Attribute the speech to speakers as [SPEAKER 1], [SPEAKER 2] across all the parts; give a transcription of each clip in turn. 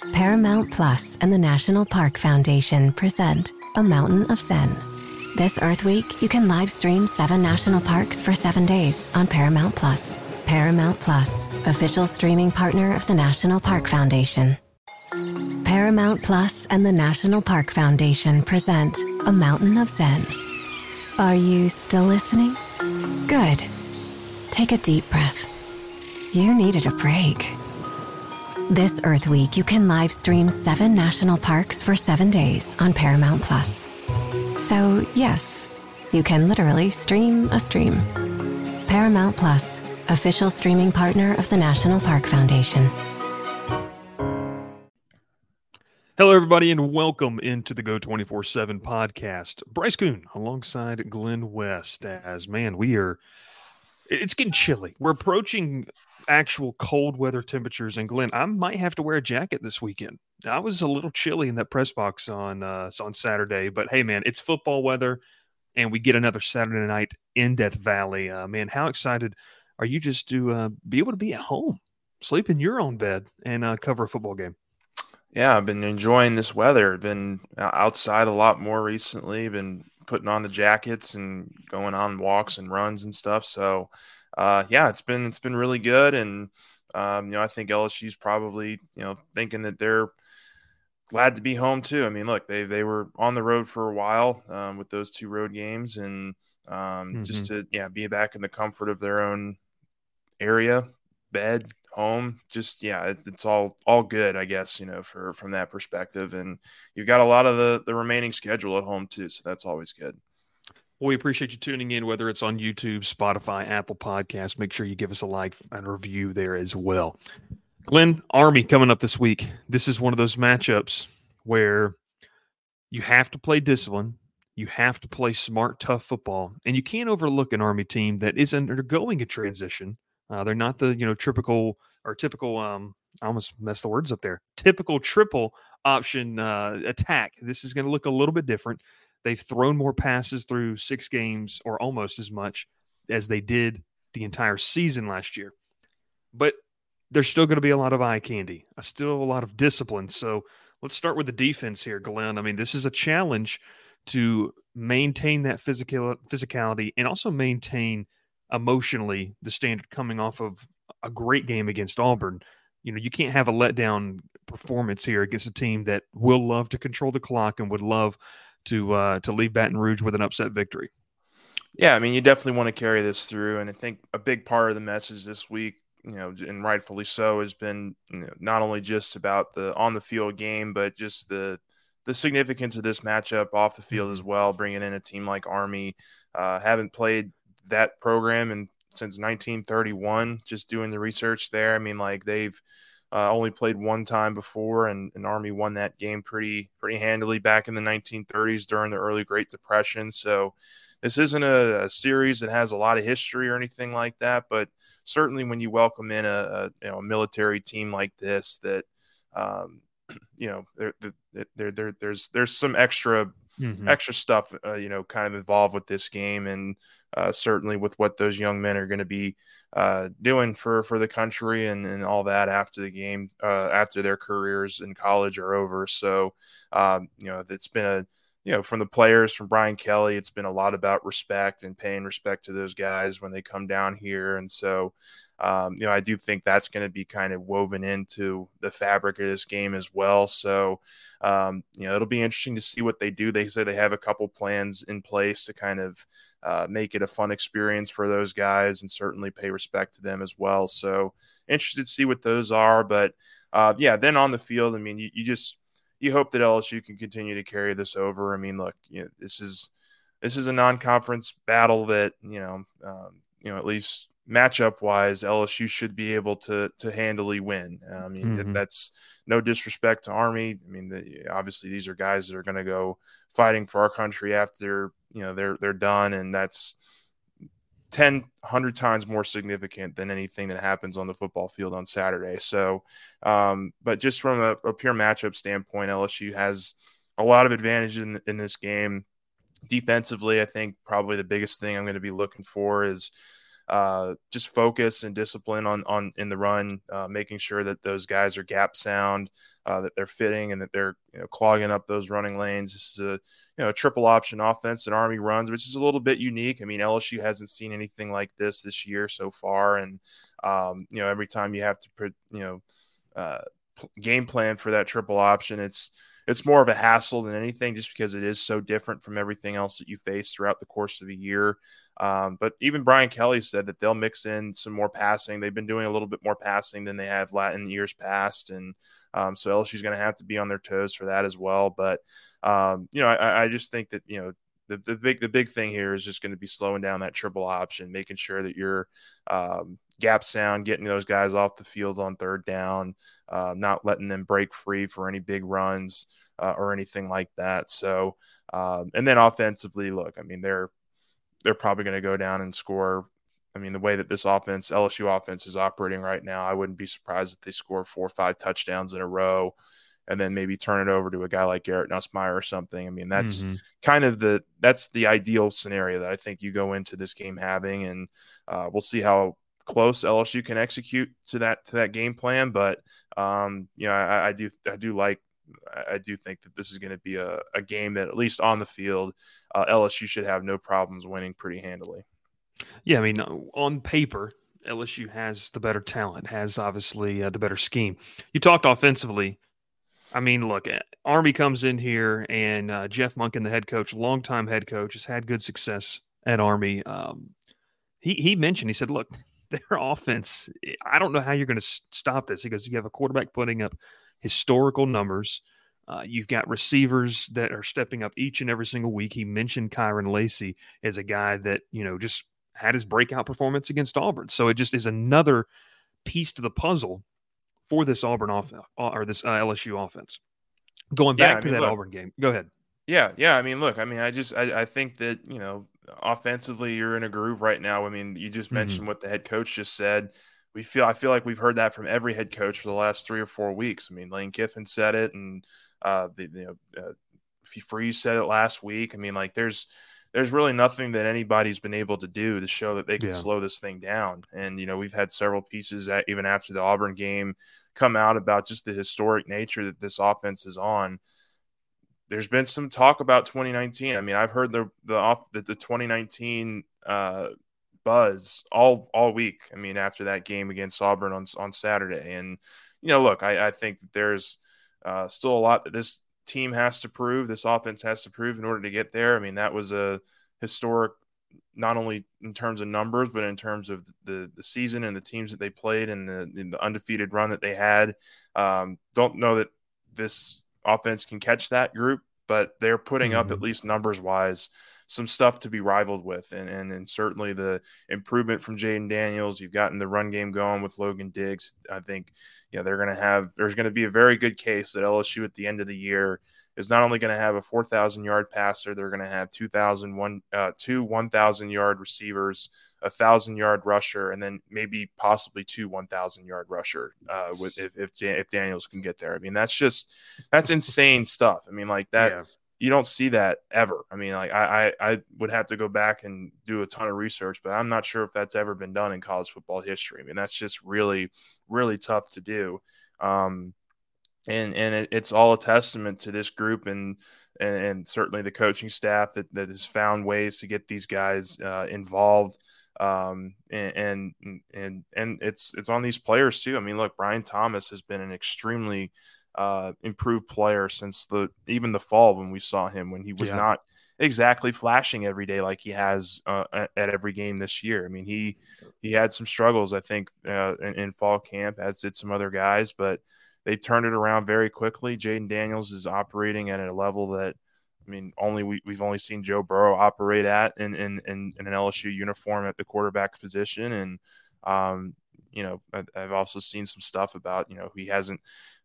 [SPEAKER 1] Paramount Plus and the National Park Foundation present A Mountain of Zen. This Earth Week, you can live stream seven national parks for seven days on Paramount Plus. Paramount Plus, official streaming partner of the National Park Foundation. Paramount Plus and the National Park Foundation present A Mountain of Zen. Are you still listening? Good. Take a deep breath. You needed a break. This Earth Week, you can live stream seven national parks for seven days on Paramount Plus. So, yes, you can literally stream a stream. Paramount Plus, official streaming partner of the National Park Foundation.
[SPEAKER 2] Hello, everybody, and welcome into the Go 24 7 podcast. Bryce Koon alongside Glen West. As man, we are, it's getting chilly. We're approaching actual cold weather temperatures. And Glen, I might have to wear a jacket this weekend. I was a little chilly in that press box on uh, on Saturday, but hey, man, it's football weather, and we get another Saturday night in Death Valley. Uh, man, how excited are you just to uh, be able to be at home, sleep in your own bed, and uh, cover a football game?
[SPEAKER 3] Yeah, I've been enjoying this weather. Been uh, outside a lot more recently. Been putting on the jackets and going on walks and runs and stuff. So uh, yeah, it's been it's been really good, and um, you know I think LSU's probably you know thinking that they're glad to be home too. I mean, look, they they were on the road for a while um, with those two road games, and um, mm-hmm. just to yeah be back in the comfort of their own area, bed, home. Just yeah, it's, it's all all good, I guess. You know, for from that perspective, and you've got a lot of the the remaining schedule at home too, so that's always good.
[SPEAKER 2] Well, we appreciate you tuning in, whether it's on YouTube, Spotify, Apple Podcasts. Make sure you give us a like and review there as well. Glen, Army coming up this week. This is one of those matchups where you have to play discipline. You have to play smart, tough football, and you can't overlook an Army team that is undergoing a transition. Uh, they're not the you know typical or typical. Um, I almost messed the words up there. Typical triple option uh, attack. This is going to look a little bit different. They've thrown more passes through six games or almost as much as they did the entire season last year. But there's still going to be a lot of eye candy, uh, still a lot of discipline. So let's start with the defense here, Glen. I mean, this is a challenge to maintain that physical physicality and also maintain emotionally the standard coming off of a great game against Auburn. You know, you can't have a letdown performance here against a team that will love to control the clock and would love to uh, to leave Baton Rouge with an upset victory.
[SPEAKER 3] Yeah, I mean, you definitely want to carry this through, and I think a big part of the message this week, you know, and rightfully so, has been you know, not only just about the on the field game, but just the the significance of this matchup off the field as mm-hmm. well. Bringing in a team like Army, uh, haven't played that program and since 1931. Just doing the research there, I mean, like they've uh, only played one time before, and, and Army won that game pretty pretty handily back in the 1930s during the early Great Depression. So this isn't a, a, series that has a lot of history or anything like that, but certainly when you welcome in a, a you know a military team like this, that um, you know there, there, there, there's there's some extra mm-hmm. extra stuff uh, you know kind of involved with this game, and uh, certainly with what those young men are going to be uh, doing for for the country and, and all that after the game uh, after their careers in college are over. So um, you know it's been a you know from the players from Brian Kelly, it's been a lot about respect and paying respect to those guys when they come down here, and so. Um, you know, I do think that's going to be kind of woven into the fabric of this game as well. So, um, you know, it'll be interesting to see what they do. They say they have a couple plans in place to kind of uh, make it a fun experience for those guys and certainly pay respect to them as well. So interested to see what those are. But uh, yeah, then on the field, I mean, you, you, just you hope that LSU can continue to carry this over. I mean, look, you know, this is this is a non-conference battle that you know, um, you know, at least matchup wise, LSU should be able to to handily win. I mean, mm-hmm. that's no disrespect to Army. I mean, the, obviously these are guys that are going to go fighting for our country after you know they're they're done, and that's 10 100 times more significant than anything that happens on the football field on Saturday. So, um, but just from a, a pure matchup standpoint, LSU has a lot of advantage in, in this game. Defensively, I think probably the biggest thing I'm going to be looking for is uh, just focus and discipline on on in the run, uh, making sure that those guys are gap sound, uh, that they're fitting, and that they're you know, clogging up those running lanes. This is a you know a triple option offense that Army runs, which is a little bit unique. I mean, LSU hasn't seen anything like this this year so far, and um, you know every time you have to you know uh, game plan for that triple option, it's it's more of a hassle than anything just because it is so different from everything else that you face throughout the course of a year. Um, but even Brian Kelly said that they'll mix in some more passing. They've been doing a little bit more passing than they have Latin years past. And um, so LSU's going to have to be on their toes for that as well. But, um, you know, I, I just think that, you know, the, the big the big thing here is just going to be slowing down that triple option, making sure that you're um, gap sound, getting those guys off the field on third down, uh, not letting them break free for any big runs uh, or anything like that. So, um, and then offensively, look, I mean they're they're probably going to go down and score. I mean, the way that this offense, LSU offense, is operating right now, I wouldn't be surprised if they score four or five touchdowns in a row and then maybe turn it over to a guy like Garrett Nussmeier or something. I mean, that's mm-hmm. kind of the that's the ideal scenario that I think you go into this game having, and uh, we'll see how close LSU can execute to that to that game plan. But um, you know, I, I do I do like I do think that this is going to be a, a game that at least on the field, uh, LSU should have no problems winning pretty handily.
[SPEAKER 2] Yeah, I mean, on paper, LSU has the better talent, has obviously uh, the better scheme. You talked offensively. I mean, look, eh, Army comes in here, and uh, Jeff Monken, the head coach, longtime head coach, has had good success at Army. Um, he he mentioned he said, "Look, their offense. I don't know how you're going to stop this." He goes, "You have a quarterback putting up historical numbers. Uh, you've got receivers that are stepping up each and every single week. He mentioned Kyren Lacy as a guy that you know just had his breakout performance against Auburn. So it just is another piece to the puzzle for this Auburn offense uh, or this uh, LSU offense. Going back yeah, to mean, that look, Auburn game, go ahead.
[SPEAKER 3] Yeah, yeah. I mean, look, I mean, I just I, I think that you know offensively you're in a groove right now. I mean, you just mm-hmm. mentioned mm-hmm. what the head coach just said. We feel I feel like we've heard that from every head coach for the last three or four weeks. I mean, Lane Kiffin said it, and uh, the you know uh, Freeze said it last week. I mean, like there's there's really nothing that anybody's been able to do to show that they can yeah. slow this thing down. And you know, we've had several pieces that even after the Auburn game come out about just the historic nature that this offense is on. There's been some talk about 2019. I mean, I've heard the the off the, the 2019 uh, buzz all all week. I mean, after that game against Auburn on on Saturday, and you know, look, I, I think that there's uh, still a lot that this team has to prove, this offense has to prove in order to get there. I mean, that was a historic, not only in terms of numbers, but in terms of the the season and the teams that they played and the, the undefeated run that they had. Um, don't know that this offense can catch that group, but they're putting mm-hmm. up at least numbers wise some stuff to be rivaled with, and and, and certainly the improvement from Jayden Daniels. You've gotten the run game going with Logan Diggs. I think know they're going to have. There's going to be a very good case that LSU at the end of the year is not only going to have a 4,000 yard passer, they're going to have 2,000 one, uh, two 1,000 yard receivers, a thousand yard rusher, and then maybe possibly two 1,000 yard rusher uh, with if, if if Daniels can get there. I mean, that's just that's insane stuff. I mean, like that. Yeah you don't see that ever. I mean, like I, I, I would have to go back and do a ton of research, but I'm not sure if that's ever been done in college football history. I mean, that's just really, really tough to do. Um, and and it, it's all a testament to this group and, and, and certainly the coaching staff that, that has found ways to get these guys uh, involved. Um, and, and and and it's it's on these players too. I mean, look, Brian Thomas has been an extremely uh, improved player since the even the fall when we saw him when he was yeah. not exactly flashing every day like he has uh, at every game this year. I mean, he he had some struggles I think uh, in, in, fall camp, as did some other guys, but they turned it around very quickly. Jayden Daniels is operating at a level that I mean, only we, we've only seen Joe Burrow operate at in, in, in, in an LSU uniform at the quarterback position. And, um, you know, I've also seen some stuff about, you know, he hasn't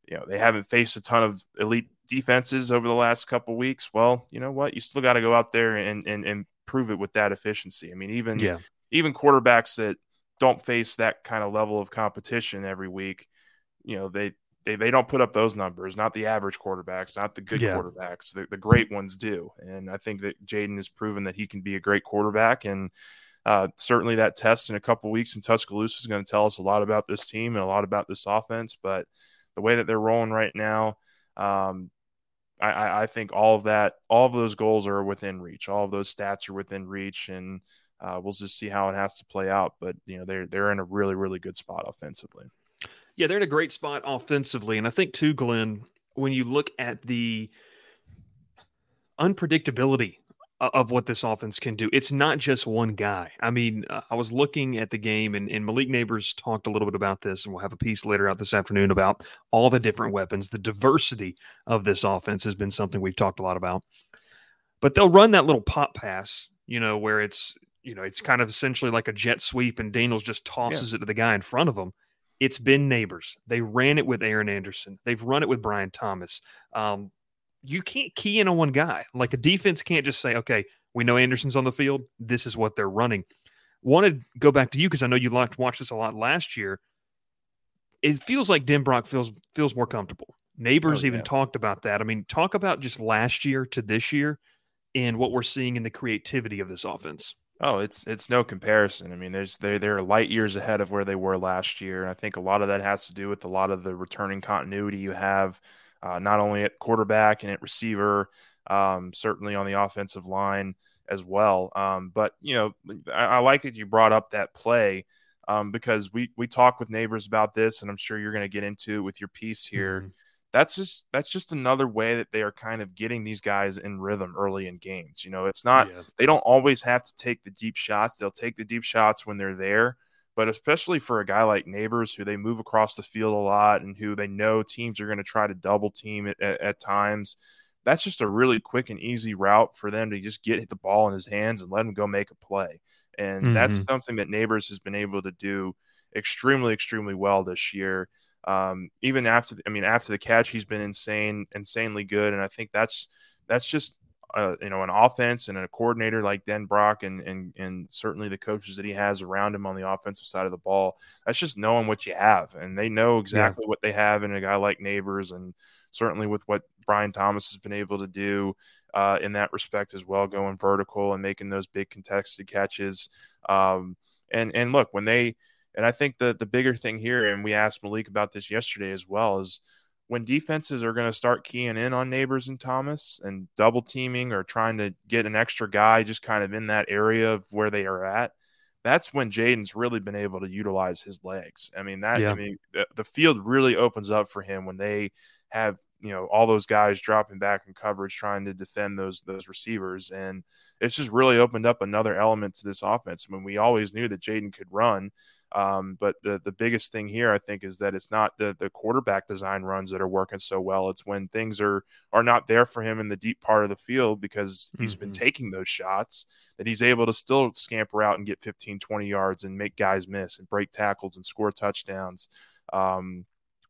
[SPEAKER 3] you know they haven't faced a ton of elite defenses over the last couple weeks. Well, you know what? You still got to go out there and, and and prove it with that efficiency. I mean, even yeah. even quarterbacks that don't face that kind of level of competition every week, you know, they they, they don't put up those numbers. Not the average quarterbacks, not the good yeah. quarterbacks. The, the great ones do. And I think that Jayden has proven that he can be a great quarterback. And uh, certainly that test in a couple weeks in Tuscaloosa is going to tell us a lot about this team and a lot about this offense. But the way that they're rolling right now, um, I, I, think all of that, all of those goals are within reach. All of those stats are within reach, and uh, we'll just see how it has to play out. But you know, they're they're in a really really good spot offensively.
[SPEAKER 2] Yeah, they're in a great spot offensively, and I think too, Glen, when you look at the unpredictability of what this offense can do. It's not just one guy. I mean, uh, I was looking at the game, and, and Malik Nabers talked a little bit about this, and we'll have a piece later out this afternoon about all the different weapons. The diversity of this offense has been something we've talked a lot about. But they'll run that little pop pass, you know, where it's you know it's kind of essentially like a jet sweep, and Daniels just tosses yeah. it to the guy in front of him. It's been Nabers. They ran it with Aaron Anderson. They've run it with Brian Thomas. Um, you can't key in on one guy. Like a defense can't just say, okay, we know Anderson's on the field. This is what they're running. Wanted to go back to you because I know you liked watch this a lot last year. It feels like Denbrock feels feels more comfortable. Nabers oh, even talked about that. I mean, talk about just last year to this year and what we're seeing in the creativity of this offense.
[SPEAKER 3] Oh, it's it's no comparison. I mean, there's they they're light years ahead of where they were last year. And I think a lot of that has to do with a lot of the returning continuity you have uh, not only at quarterback and at receiver, um, certainly on the offensive line as well. Um, but you know, I, I, like that you brought up that play um, because we we talked with Nabers about this, and I'm sure you're going to get into it with your piece here. Mm-hmm. That's just that's just another way that they are kind of getting these guys in rhythm early in games. You know, it's not yeah. they don't always have to take the deep shots. They'll take the deep shots when they're there, but especially for a guy like Nabers, who they move across the field a lot and who they know teams are going to try to double team at, at, at, times, that's just a really quick and easy route for them to just get the ball in his hands and let him go make a play. And mm-hmm. that's something that Nabers has been able to do extremely, extremely well this year. Um, even after, I mean, after the catch, he's been insane, insanely good. And I think that's that's just uh, you know an offense and a coordinator like Denbrock and and and certainly the coaches that he has around him on the offensive side of the ball. That's just knowing what you have, and they know exactly yeah. what they have in a guy like Nabers, and certainly with what Brian Thomas has been able to do uh, in that respect as well, going vertical and making those big contested catches. Um, and and look when they and I think the the bigger thing here, and we asked Malik about this yesterday as well, is when defenses are going to start keying in on Nabers and Thomas and double teaming or trying to get an extra guy just kind of in that area of where they are at, that's when Jayden's really been able to utilize his legs. I mean, that, yeah. I mean, the field really opens up for him when they have, you know, all those guys dropping back in coverage trying to defend those, those receivers. And it's just really opened up another element to this offense. I mean, we always knew that Jayden could run. Um, but the the biggest thing here, I think, is that it's not the the quarterback design runs that are working so well. It's when things are are not there for him in the deep part of the field because he's mm-hmm. been taking those shots that he's able to still scamper out and get 15, 20 yards and make guys miss and break tackles and score touchdowns. Um,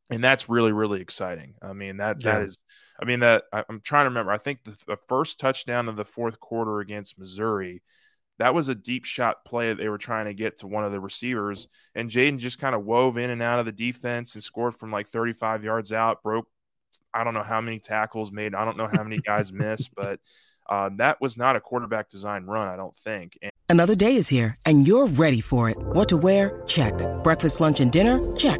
[SPEAKER 3] and that's really really exciting. I mean that yeah. that is. I mean that I, am trying to remember. I think the, the first touchdown of the fourth quarter against Missouri that was a deep shot play that they were trying to get to one of the receivers. And Jayden just kind of wove in and out of the defense and scored from like 35 yards out, broke, I don't know how many tackles made. I don't know how many guys missed, but uh, that was not a quarterback design run, I don't think. And-
[SPEAKER 4] Another day is here and you're ready for it. What to wear? Check. Breakfast, lunch, and dinner? Check.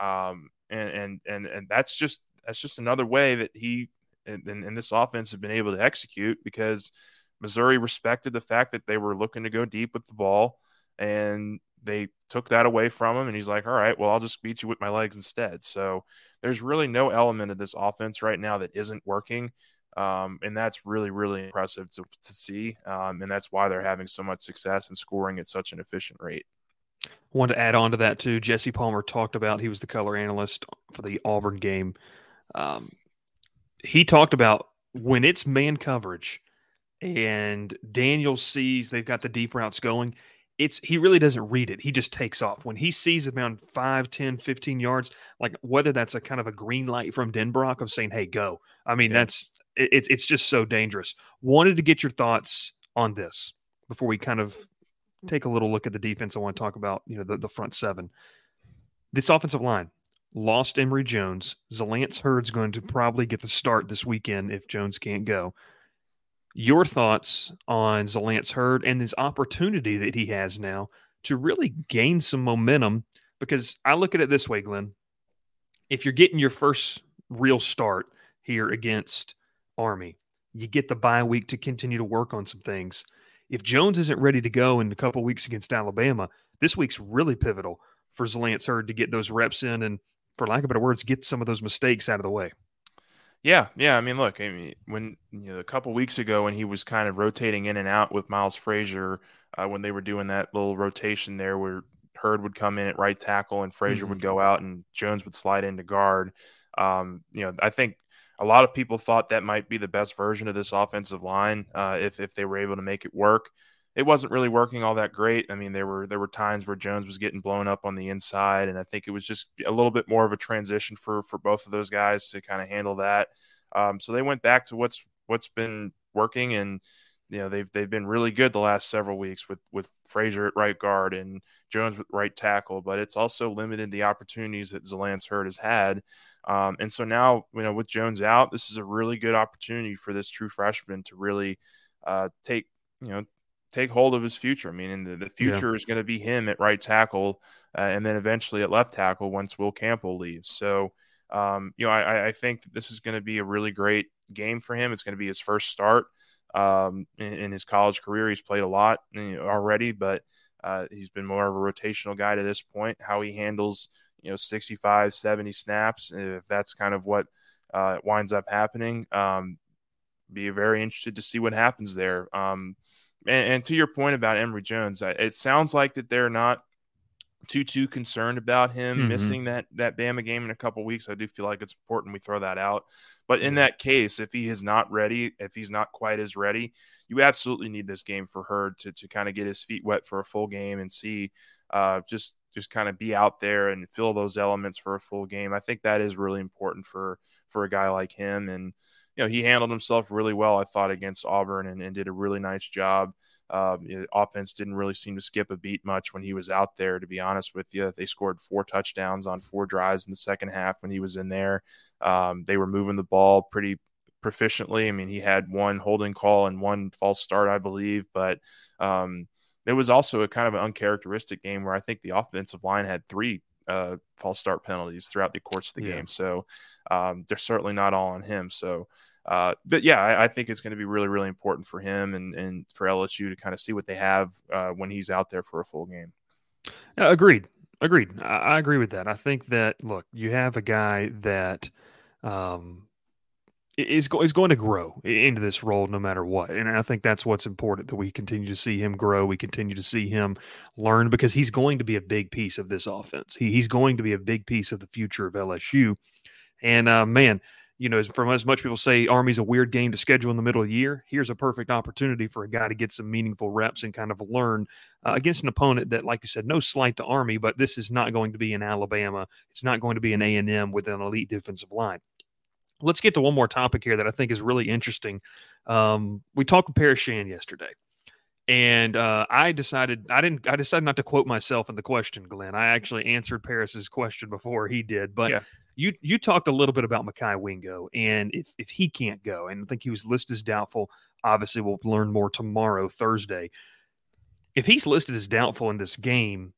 [SPEAKER 3] um, and and and and that's just that's just another way that he and, and this offense have been able to execute because Missouri respected the fact that they were looking to go deep with the ball, and they took that away from him, and he's like, "All right, well, I'll just beat you with my legs instead." So there's really no element of this offense right now that isn't working. Um, and that's really, really impressive to, to see. Um, and that's why they're having so much success and scoring at such an efficient rate.
[SPEAKER 2] Wanted to add on to that too. Jesse Palmer talked about he was the color analyst for the Auburn game. Um, he talked about when it's man coverage and Daniel sees they've got the deep routes going, it's he really doesn't read it. He just takes off. When he sees around 5, 10, 15 yards, like whether that's a kind of a green light from Denbrock of saying, hey, go. I mean, yeah. that's it's it's just so dangerous. Wanted to get your thoughts on this before we kind of take a little look at the defense. I want to talk about, you know, the, the front seven. This offensive line lost Emery Jones. Zalance Heard's going to probably get the start this weekend if Jones can't go. Your thoughts on Zalance Heard and this opportunity that he has now to really gain some momentum? Because I look at it this way, Glen. If you're getting your first real start here against Army, you get the bye week to continue to work on some things. If Jones isn't ready to go in a couple weeks against Alabama, this week's really pivotal for Zalance Heard to get those reps in and, for lack of better words, get some of those mistakes out of the way.
[SPEAKER 3] Yeah, yeah. I mean, look, I mean, when you know, a couple weeks ago when he was kind of rotating in and out with Miles Frazier, uh, when they were doing that little rotation there, where Heard would come in at right tackle and Frazier mm-hmm. would go out and Jones would slide into guard. Um, you know, I think a lot of people thought that might be the best version of this offensive line uh, if if they were able to make it work it wasn't really working all that great. I mean, there were there were times where Jones was getting blown up on the inside, and I think it was just a little bit more of a transition for for both of those guys to kind of handle that. Um, so they went back to what's what's been working, and you know they've they've been really good the last several weeks with with Frazier at right guard and Jones with right tackle, but it's also limited the opportunities that Zalance Heard has had. Um, and so now, you know, with Jones out, this is a really good opportunity for this true freshman to really uh, take, you know, take hold of his future. I mean, the, the future yeah. is going to be him at right tackle, uh, and then eventually at left tackle once Will Campbell leaves. So, um, you know, I, I think this is going to be a really great game for him. It's going to be his first start um, in, in, his college career. He's played a lot already, but uh, he's been more of a rotational guy to this point. How he handles, you know, 65, 70 snaps, if that's kind of what uh, winds up happening, um, be very interested to see what happens there. Um, and, and to your point about Emery Jones, it sounds like that they're not too too concerned about him mm-hmm. missing that that Bama game in a couple weeks. I do feel like it's important we throw that out. But in that case, if he is not ready, if he's not quite as ready, you absolutely need this game for Heard to to kind of get his feet wet for a full game and see uh, just just kind of be out there and fill those elements for a full game. I think that is really important for for a guy like him and you know, he handled himself really well, I thought, against Auburn and, and did a really nice job. Uh, offense didn't really seem to skip a beat much when he was out there, to be honest with you. They scored four touchdowns on four drives in the second half when he was in there. Um, they were moving the ball pretty proficiently. I mean, he had one holding call and one false start, I believe, but um, it was also a kind of an uncharacteristic game where I think the offensive line had three uh, false start penalties throughout the course of the yeah. game. So um, they're certainly not all on him. So uh, but yeah, I, I think it's going to be really, really important for him and, and for LSU to kind of see what they have uh, when he's out there for a full game.
[SPEAKER 2] Uh, agreed. Agreed. I, I, agree with that. I think that look, you have a guy that um, is go, is going to grow into this role no matter what, and I think that's what's important that we continue to see him grow. We continue to see him learn because he's going to be a big piece of this offense. He, he's going to be a big piece of the future of LSU. And uh, man, you know, from as much people say Army's a weird game to schedule in the middle of the year, here's a perfect opportunity for a guy to get some meaningful reps and kind of learn uh, against an opponent that, like you said, no slight to Army, but this is not going to be in Alabama. It's not going to be an A and M with an elite defensive line. Let's get to one more topic here that I think is really interesting. Um, we talked with Paris Shand yesterday, and uh, I decided I didn't. I decided not to quote myself in the question, Glen. I actually answered Paris's question before he did, but. Yeah you you talked a little bit about Mekhi Wingo and if, if he can't go, and I think he was listed as doubtful. Obviously, we'll learn more tomorrow, Thursday. If he's listed as doubtful in this game,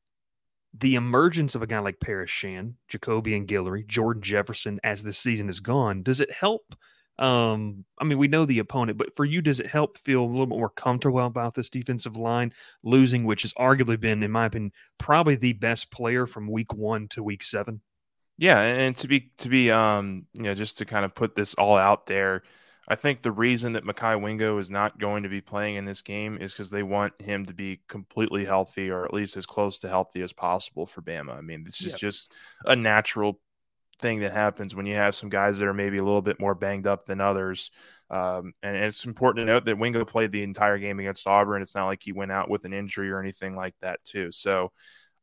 [SPEAKER 2] the emergence of a guy like Paris Shand, Jacoby and Guillory, Jordan Jefferson as the season is gone, does it help Um, I mean, we know the opponent, but for you, does it help feel a little bit more comfortable about this defensive line losing, which has arguably been, in my opinion, probably the best player from week one to week seven?
[SPEAKER 3] Yeah, and to be to be um, you know, just to kind of put this all out there, I think the reason that Mekhi Wingo is not going to be playing in this game is because they want him to be completely healthy or at least as close to healthy as possible for Bama. I mean, this is yep. just a natural thing that happens when you have some guys that are maybe a little bit more banged up than others. Um, and, and, it's important to note that Wingo played the entire game against Auburn. It's not like he went out with an injury or anything like that, too. So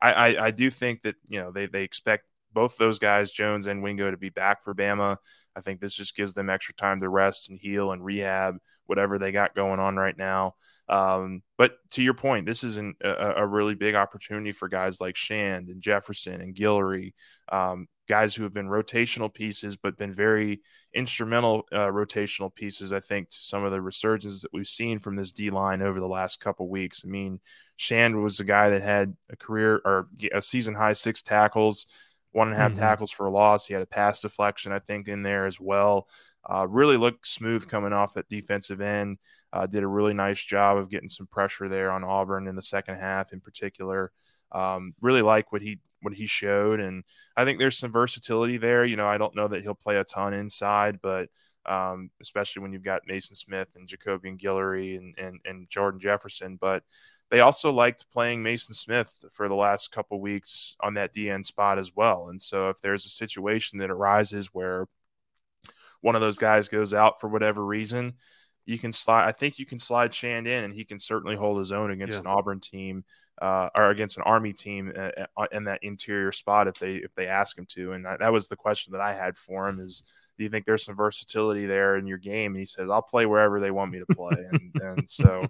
[SPEAKER 3] I, I, I do think that you know they they expect both those guys, Jones and Wingo, to be back for Bama. I think this just gives them extra time to rest and heal and rehab whatever they got going on right now. Um, but to your point, this is an, a, a, really big opportunity for guys like Shand and Jefferson and Guillory, um, guys who have been rotational pieces, but been very instrumental uh, rotational pieces, I think, to some of the resurgence that we've seen from this D line over the last couple weeks. I mean, Shand was a guy that had a career or a season high six tackles one and a half mm-hmm. tackles for a loss. He had a pass deflection, I think, in there as well. Uh, really looked smooth coming off at defensive end. Uh, did a really nice job of getting some pressure there on Auburn in the second half, in particular. Um, really like what he what he showed, and I think there's some versatility there. You know, I don't know that he'll play a ton inside, but um, especially when you've got Mason Smith and Jacobian Guillory and, and and Jordan Jefferson, but they also liked playing Mason Smith for the last couple weeks on that DN spot as well. And so if there's a situation that arises where one of those guys goes out for whatever reason, you can slide. I think you can slide Shand in, and he can certainly hold his own against yeah. an Auburn team uh, or against an Army team uh, uh, in that interior spot if they if they ask him to. And that was the question that I had for him: is do you think there's some versatility there in your game? And he says, I'll play wherever they want me to play. and, and so,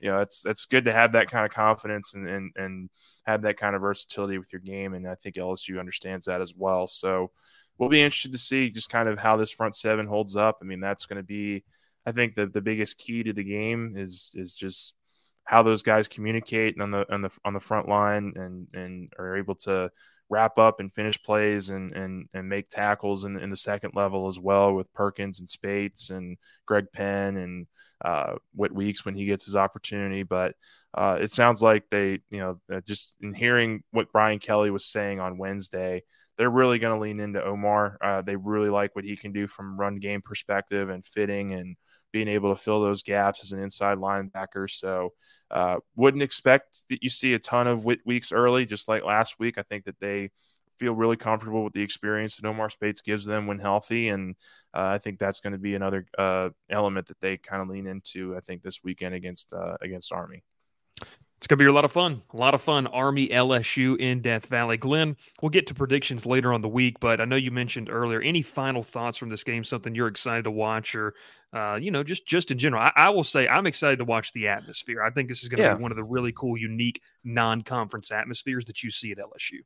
[SPEAKER 3] you know, it's, it's good to have that kind of confidence and, and, and have that kind of versatility with your game. And I think LSU understands that as well. So we'll be interested to see just kind of how this front seven holds up. I mean, that's going to be, I think that the biggest key to the game is, is just how those guys communicate on the, on the, on the front line and, and are able to, wrap up and finish plays and and and make tackles in, in the second level as well with Perkins and Speights and Greg Penn and uh, Whit Weeks when he gets his opportunity. But uh, it sounds like they, you know, uh, just in hearing what Brian Kelly was saying on Wednesday, they're really going to lean into Omar. Uh, they really like what he can do from run game perspective and fitting and being able to fill those gaps as an inside linebacker. So uh, wouldn't expect that you see a ton of weeks early, just like last week. I think that they feel really comfortable with the experience that Omar Speights gives them when healthy, and uh, I think that's going to be another uh, element that they kind of lean into. I think this weekend against uh, against Army.
[SPEAKER 2] It's going to be a lot of fun. A lot of fun. Army LSU in Death Valley. Glen, we'll get to predictions later on the week, but I know you mentioned earlier any final thoughts from this game, something you're excited to watch or, uh, you know, just just in general. I, I, will say I'm excited to watch the atmosphere. I think this is going to yeah. be one of the really cool, unique non conference atmospheres that you see at LSU.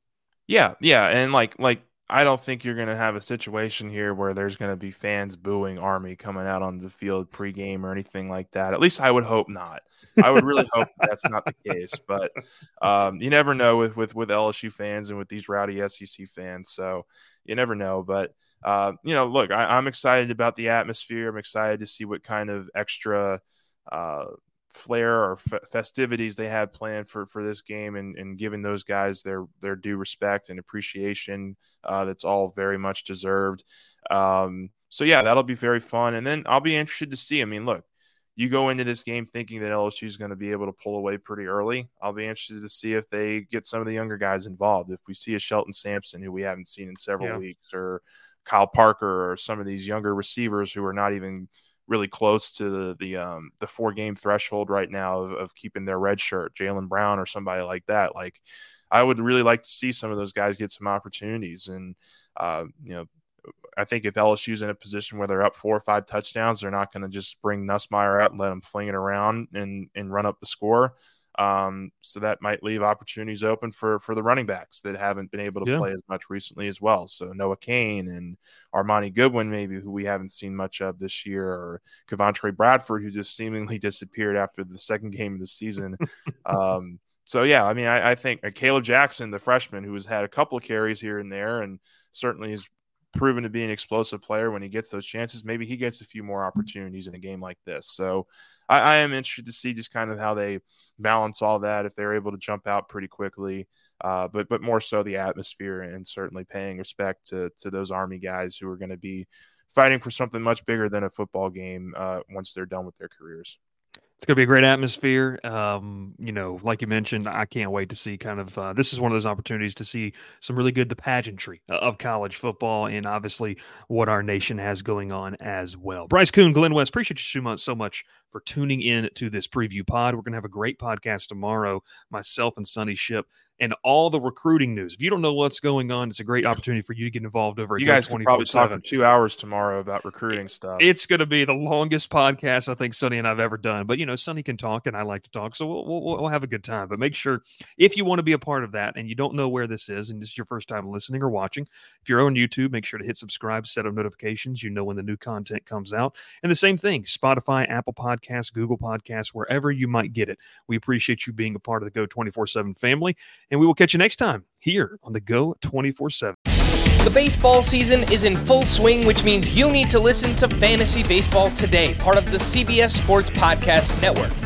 [SPEAKER 3] Yeah. Yeah. And like, like, I don't think you're going to have a situation here where there's going to be fans booing Army coming out on the field pregame or anything like that. At least I would hope not. I would really hope that's not the case, but um, you never know with, with with LSU fans and with these rowdy SEC fans. So you never know. But uh, you know, look, I, am excited about the atmosphere. I'm excited to see what kind of extra uh, flair or f- festivities they had planned for for this game and, and giving those guys their their due respect and appreciation uh, that's all very much deserved. Um, so yeah that'll be very fun. And then i'll be interested to see i mean look you go into this game thinking that lsu is going to be able to pull away pretty early. I'll be interested to see if they get some of the younger guys involved. If we see a shelton sampson who we haven't seen in several yeah. weeks or kyle parker or some of these younger receivers who are not even really close to the the, um, the four game threshold right now of, of keeping their red shirt, Jalen Brown or somebody like that. Like, I would really like to see some of those guys get some opportunities. And uh, you know, I think if LSU's in a position where they're up four or five touchdowns, they're not going to just bring Nussmeier out and let him fling it around and and run up the score. Um, so that might leave opportunities open for for the running backs that haven't been able to yeah. play as much recently as well. So Noah Cain and Armoni Goodwin, maybe who we haven't seen much of this year, or Kevontre Bradford, who just seemingly disappeared after the second game of the season. um, so yeah, I mean, I, I think uh, Kaleb Jackson, the freshman, who has had a couple of carries here and there, and certainly is proven to be an explosive player when he gets those chances. Maybe he gets a few more opportunities in a game like this. So I, I am interested to see just kind of how they balance all that if they're able to jump out pretty quickly. Uh, but but more so the atmosphere and certainly paying respect to to those Army guys who are going to be fighting for something much bigger than a football game uh, once they're done with their careers
[SPEAKER 2] it's going to be a great atmosphere. Um, you know, like you mentioned, I can't wait to see kind of uh, this is one of those opportunities to see some really good the pageantry of college football and obviously what our nation has going on as well. Bryce Koon, Glen West, appreciate you so much for tuning in to this preview pod. We're going to have a great podcast tomorrow. Myself and Sonny Shipp and all the recruiting news. If you don't know what's going on, it's a great opportunity for you to get involved over.
[SPEAKER 3] You guys can probably talk for two hours tomorrow about recruiting stuff.
[SPEAKER 2] It's going to be the longest podcast I think Sonny and I've ever done. But you know, Sonny can talk, and I like to talk, so we'll, we'll, we'll have a good time. But make sure if you want to be a part of that, and you don't know where this is, and this is your first time listening or watching, if you're on YouTube, make sure to hit subscribe, set up notifications. You know when the new content comes out, and the same thing: Spotify, Apple Podcasts, Google Podcasts, wherever you might get it. We appreciate you being a part of the Go twenty four seven family, and we will catch you next time time here on the Go 24 7.
[SPEAKER 5] The baseball season is in full swing, which means you need to listen to Fantasy Baseball Today, part of the CBS Sports Podcast Network.